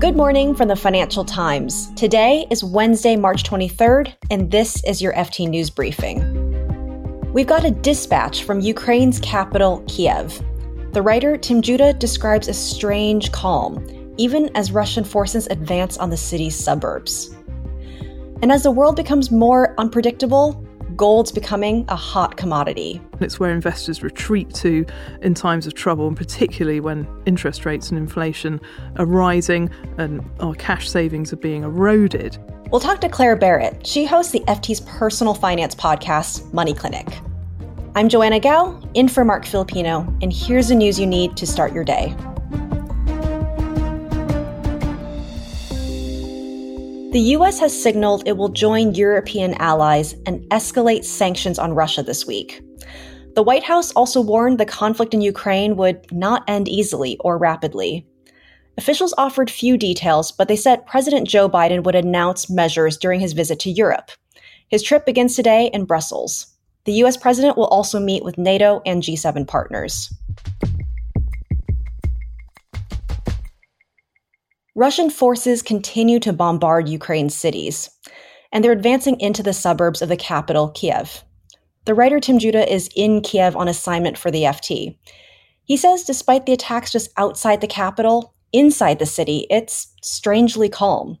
Good morning from the Financial Times. Today is Wednesday, March 23rd, and this is your FT News Briefing. We've got a dispatch from Ukraine's capital, Kiev. The writer Tim Judah describes a strange calm, even as Russian forces advance on the city's suburbs. And as the world becomes more unpredictable, gold's becoming a hot commodity. It's where investors retreat to in times of trouble, and particularly when interest rates and inflation are rising and our cash savings are being eroded. We'll talk to Claire Barrett. She hosts the FT's personal finance podcast, Money Clinic. I'm Joanna Gao, in for Mark Filipino, and here's the news you need to start your day. The US has signaled it will join European allies and escalate sanctions on Russia this week. The White House also warned the conflict in Ukraine would not end easily or rapidly. Officials offered few details, but they said President Joe Biden would announce measures during his visit to Europe. His trip begins today in Brussels. The US president will also meet with NATO and G7 partners. Russian forces continue to bombard Ukraine's cities, and they're advancing into the suburbs of the capital, Kiev. The writer Tim Judah is in Kiev on assignment for the FT. He says despite the attacks just outside the capital, inside the city, it's strangely calm.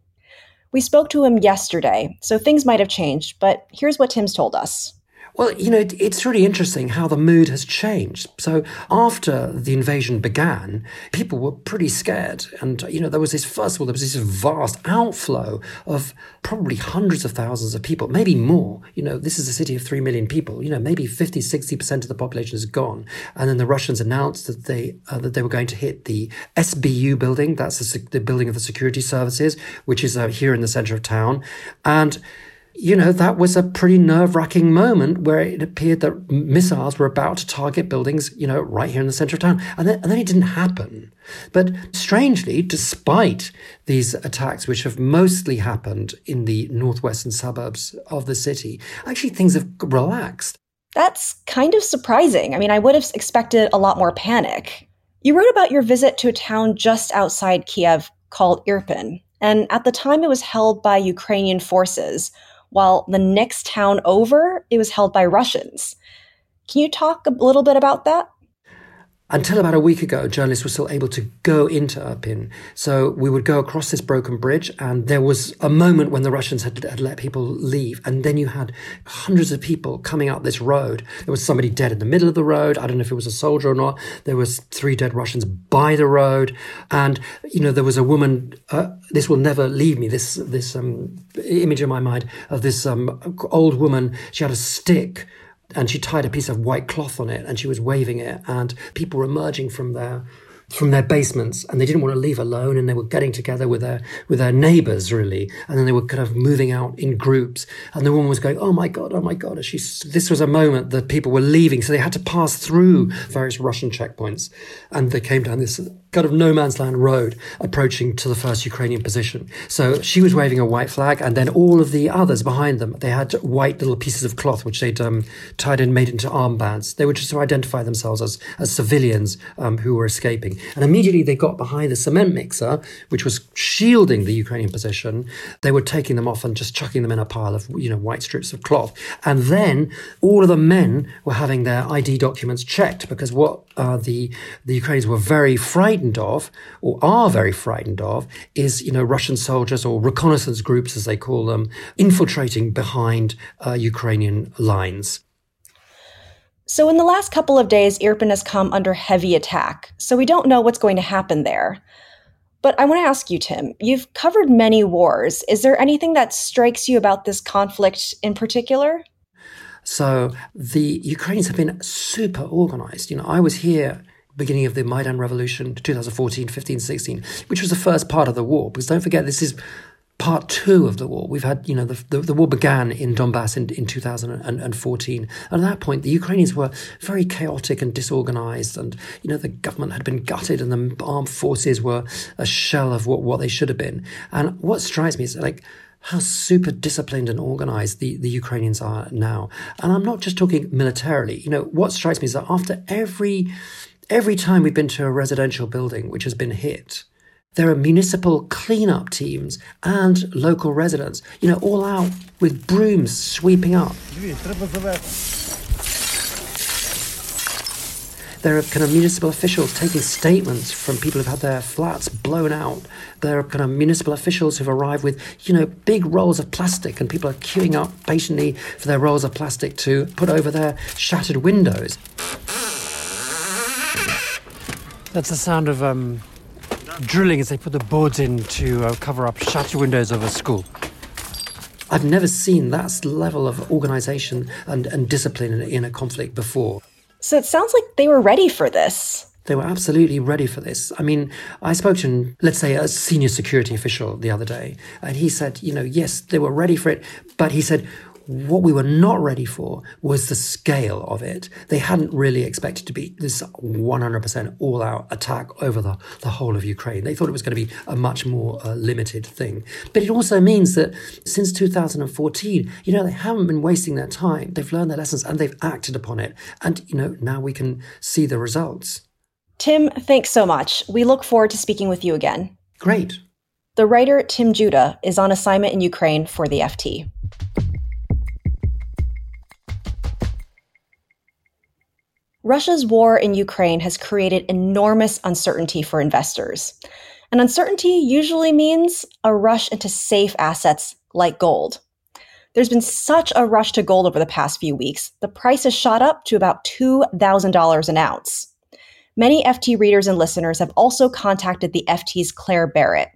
We spoke to him yesterday, so things might have changed, but here's what Tim's told us. Well, you know, it's really interesting how the mood has changed. So after the invasion began, people were pretty scared. And, you know, there was this, first of all, there was this vast outflow of probably hundreds of thousands of people, maybe more. You know, this is a city of 3 million people. You know, maybe 50, 60% of the population is gone. And then the Russians announced that they, uh, that they were going to hit the SBU building. That's the, the building of the security services, which is uh, here in the center of town. And, you know, that was a pretty nerve wracking moment where it appeared that missiles were about to target buildings, you know, right here in the center of town. And then, and then it didn't happen. But strangely, despite these attacks, which have mostly happened in the northwestern suburbs of the city, actually things have relaxed. That's kind of surprising. I mean, I would have expected a lot more panic. You wrote about your visit to a town just outside Kiev called Irpin, and at the time it was held by Ukrainian forces while the next town over, it was held by Russians. Can you talk a little bit about that? Until about a week ago, journalists were still able to go into Irpin. So we would go across this broken bridge, and there was a moment when the Russians had, had, let people leave. And then you had hundreds of people coming up this road. There was somebody dead in the middle of the road. I don't know if it was a soldier or not. There was three dead Russians by the road. And, you know, there was a woman, uh, this will never leave me, this, this um, image in my mind of this um, old woman. She had a stick and she tied a piece of white cloth on it and she was waving it and people were emerging from there from their basements and they didn't want to leave alone and they were getting together with their with their neighbors really and then they were kind of moving out in groups and the woman was going oh my god oh my god and she this was a moment that people were leaving so they had to pass through various russian checkpoints and they came down this kind of no man's land road approaching to the first Ukrainian position. So she was waving a white flag, and then all of the others behind them, they had white little pieces of cloth which they'd um, tied and made into armbands. They were just to identify themselves as, as civilians um, who were escaping. And immediately they got behind the cement mixer, which was shielding the Ukrainian position. They were taking them off and just chucking them in a pile of you know white strips of cloth. And then all of the men were having their ID documents checked because what uh, the the Ukrainians were very frightened frightened of, or are very frightened of, is you know Russian soldiers or reconnaissance groups, as they call them, infiltrating behind uh, Ukrainian lines. So, in the last couple of days, Irpin has come under heavy attack, so we don't know what's going to happen there. But I want to ask you, Tim, you've covered many wars. Is there anything that strikes you about this conflict in particular? So, the Ukrainians have been super organized. You know, I was here beginning of the Maidan Revolution, 2014, 15, 16, which was the first part of the war. Because don't forget, this is part two of the war. We've had, you know, the, the, the war began in Donbass in, in 2014. And at that point, the Ukrainians were very chaotic and disorganized. And, you know, the government had been gutted and the armed forces were a shell of what, what they should have been. And what strikes me is like, how super disciplined and organized the, the Ukrainians are now. And I'm not just talking militarily. You know, what strikes me is that after every every time we've been to a residential building which has been hit, There are municipal cleanup teams and local residents, you know, all out with brooms sweeping up. There are kind of municipal officials taking statements from people who've had their flats blown out. There are kind of municipal officials who've arrived with, you know, big rolls of plastic, and people are queuing up patiently for their rolls of plastic to put over their shattered windows. That's the sound of um, drilling as they put the boards in to uh, cover up shattered windows of a school. I've never seen that level of organisation and, and discipline in, in a conflict before. So it sounds like they were ready for this. They were absolutely ready for this. I mean, I spoke to, let's say, a senior security official the other day, and he said, you know, yes, they were ready for it, but he said, what we were not ready for was the scale of it. They hadn't really expected to be this 100% all out attack over the, the whole of Ukraine. They thought it was going to be a much more uh, limited thing. But it also means that since 2014, you know, they haven't been wasting their time. They've learned their lessons and they've acted upon it. And, you know, now we can see the results. Tim, thanks so much. We look forward to speaking with you again. Great. The writer Tim Judah is on assignment in Ukraine for the FT. Russia's war in Ukraine has created enormous uncertainty for investors. And uncertainty usually means a rush into safe assets like gold. There's been such a rush to gold over the past few weeks, the price has shot up to about $2,000 an ounce. Many FT readers and listeners have also contacted the FT's Claire Barrett.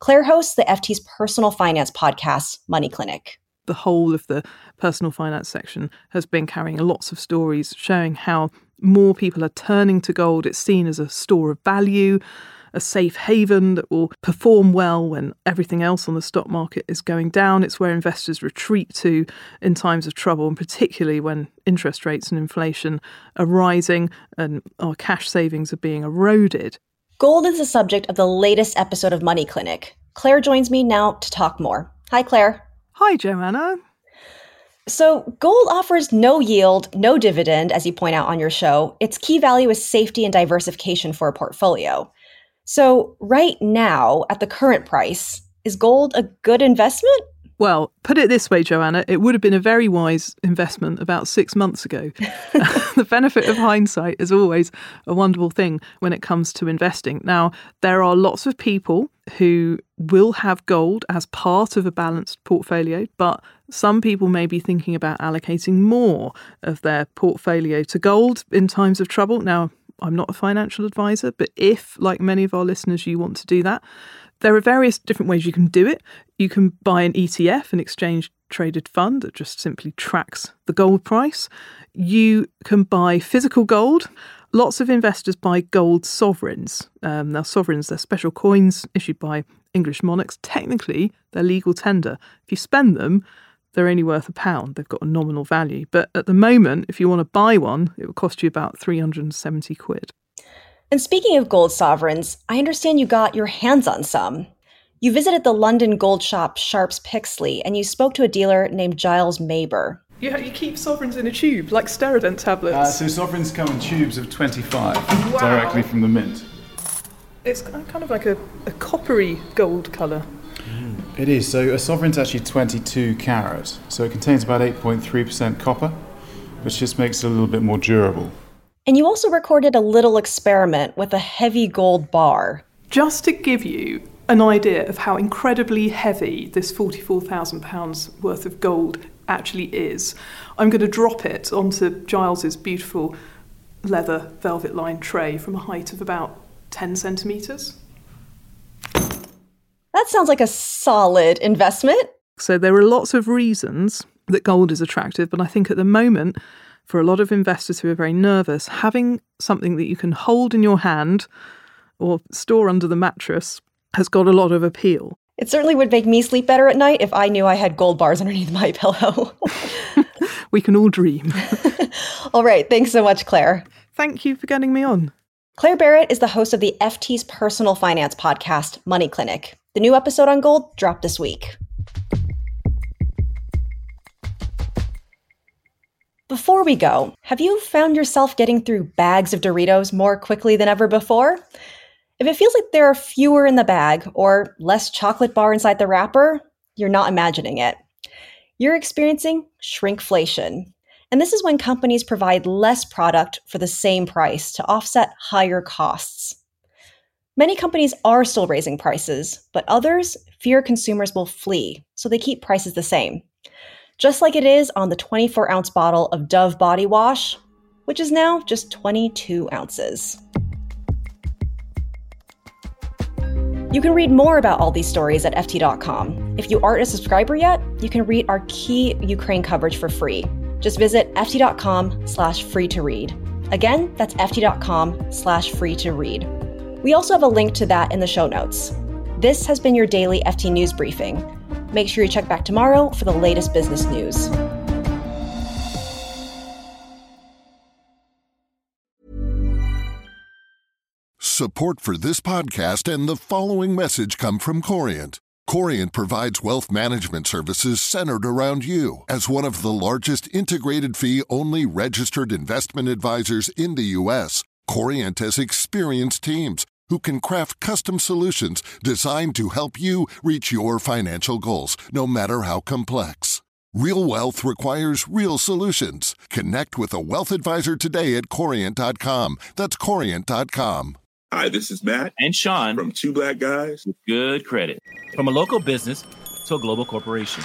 Claire hosts the FT's personal finance podcast, Money Clinic the whole of the personal finance section has been carrying lots of stories showing how more people are turning to gold. It's seen as a store of value, a safe haven that will perform well when everything else on the stock market is going down. It's where investors retreat to in times of trouble, and particularly when interest rates and inflation are rising and our cash savings are being eroded. Gold is the subject of the latest episode of Money Clinic. Claire joins me now to talk more. Hi, Claire. Hi, Joanna. So, gold offers no yield, no dividend, as you point out on your show. Its key value is safety and diversification for a portfolio. So, right now, at the current price, is gold a good investment? Well, put it this way, Joanna, it would have been a very wise investment about six months ago. the benefit of hindsight is always a wonderful thing when it comes to investing. Now, there are lots of people who will have gold as part of a balanced portfolio, but some people may be thinking about allocating more of their portfolio to gold in times of trouble. Now, I'm not a financial advisor, but if, like many of our listeners, you want to do that, there are various different ways you can do it. You can buy an ETF, an exchange traded fund that just simply tracks the gold price. You can buy physical gold. Lots of investors buy gold sovereigns. Um, now, sovereigns, they're special coins issued by English monarchs. Technically, they're legal tender. If you spend them, they're only worth a pound. They've got a nominal value. But at the moment, if you want to buy one, it will cost you about 370 quid. And speaking of gold sovereigns, I understand you got your hands on some. You visited the London gold shop Sharps Pixley and you spoke to a dealer named Giles Maber. Yeah, you keep sovereigns in a tube, like Steradent tablets. Uh, so sovereigns come in tubes of 25 wow. directly from the mint. It's kind of like a, a coppery gold colour. Mm. It is. So a sovereign's actually 22 carat. So it contains about 8.3% copper, which just makes it a little bit more durable. And you also recorded a little experiment with a heavy gold bar. Just to give you an idea of how incredibly heavy this £44,000 worth of gold actually is, I'm going to drop it onto Giles's beautiful leather velvet lined tray from a height of about 10 centimetres. That sounds like a solid investment. So, there are lots of reasons that gold is attractive, but I think at the moment, for a lot of investors who are very nervous, having something that you can hold in your hand or store under the mattress has got a lot of appeal. It certainly would make me sleep better at night if I knew I had gold bars underneath my pillow. we can all dream. all right. Thanks so much, Claire. Thank you for getting me on. Claire Barrett is the host of the FT's personal finance podcast, Money Clinic. The new episode on gold dropped this week. Before we go, have you found yourself getting through bags of Doritos more quickly than ever before? If it feels like there are fewer in the bag or less chocolate bar inside the wrapper, you're not imagining it. You're experiencing shrinkflation. And this is when companies provide less product for the same price to offset higher costs. Many companies are still raising prices, but others fear consumers will flee, so they keep prices the same. Just like it is on the 24 ounce bottle of Dove body wash, which is now just 22 ounces. You can read more about all these stories at FT.com. If you aren't a subscriber yet, you can read our key Ukraine coverage for free. Just visit FT.com slash free to read. Again, that's FT.com slash free to read. We also have a link to that in the show notes. This has been your daily FT News Briefing. Make sure you check back tomorrow for the latest business news. Support for this podcast and the following message come from Corient. Corient provides wealth management services centered around you. As one of the largest integrated fee only registered investment advisors in the U.S., Corient has experienced teams who can craft custom solutions designed to help you reach your financial goals, no matter how complex. Real wealth requires real solutions. Connect with a wealth advisor today at Corient.com. That's Corient.com. Hi, this is Matt and Sean from Two Black Guys with Good Credit. From a local business to a global corporation.